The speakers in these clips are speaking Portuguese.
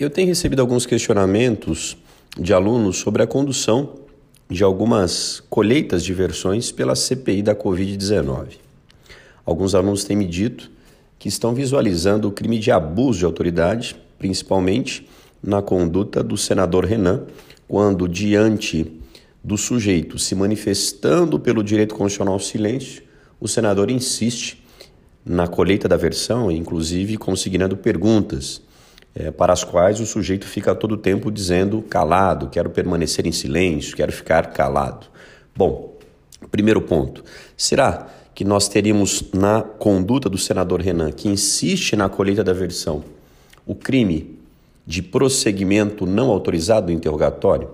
Eu tenho recebido alguns questionamentos de alunos sobre a condução de algumas colheitas de versões pela CPI da Covid-19. Alguns alunos têm me dito que estão visualizando o crime de abuso de autoridade, principalmente na conduta do senador Renan, quando, diante do sujeito se manifestando pelo direito constitucional ao silêncio, o senador insiste na colheita da versão, inclusive consignando perguntas é, para as quais o sujeito fica todo o tempo dizendo calado, quero permanecer em silêncio, quero ficar calado. Bom, primeiro ponto: será que nós teríamos na conduta do senador Renan, que insiste na colheita da versão, o crime de prosseguimento não autorizado do interrogatório?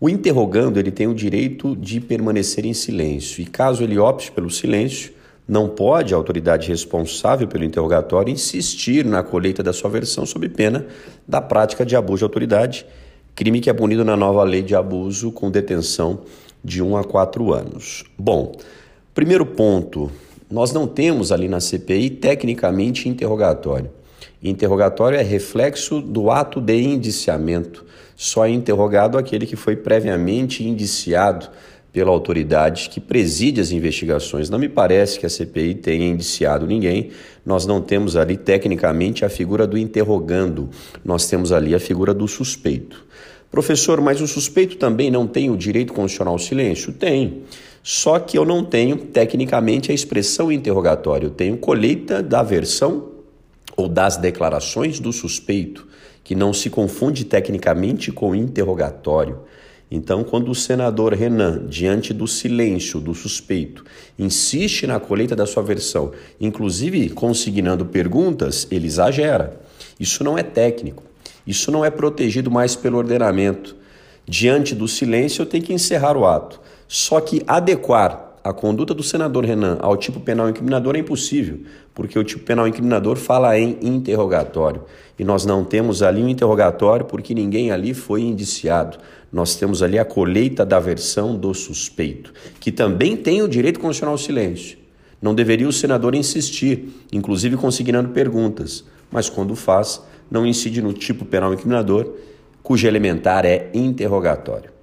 O interrogando ele tem o direito de permanecer em silêncio e caso ele opte pelo silêncio, não pode a autoridade responsável pelo interrogatório insistir na colheita da sua versão sob pena da prática de abuso de autoridade, crime que é punido na nova lei de abuso com detenção de 1 a 4 anos. Bom, primeiro ponto, nós não temos ali na CPI tecnicamente interrogatório. Interrogatório é reflexo do ato de indiciamento. Só é interrogado aquele que foi previamente indiciado pela autoridade que preside as investigações. Não me parece que a CPI tenha indiciado ninguém. Nós não temos ali, tecnicamente, a figura do interrogando, nós temos ali a figura do suspeito. Professor, mas o suspeito também não tem o direito constitucional ao silêncio? Tem. Só que eu não tenho, tecnicamente, a expressão interrogatório. Eu tenho colheita da versão ou das declarações do suspeito, que não se confunde tecnicamente com interrogatório. Então, quando o senador Renan, diante do silêncio do suspeito, insiste na colheita da sua versão, inclusive consignando perguntas, ele exagera. Isso não é técnico. Isso não é protegido mais pelo ordenamento. Diante do silêncio, eu tenho que encerrar o ato. Só que adequar a conduta do senador Renan ao tipo penal incriminador é impossível, porque o tipo penal incriminador fala em interrogatório. E nós não temos ali um interrogatório porque ninguém ali foi indiciado. Nós temos ali a colheita da versão do suspeito, que também tem o direito constitucional ao silêncio. Não deveria o senador insistir, inclusive consignando perguntas, mas quando faz, não incide no tipo penal incriminador, cujo elementar é interrogatório.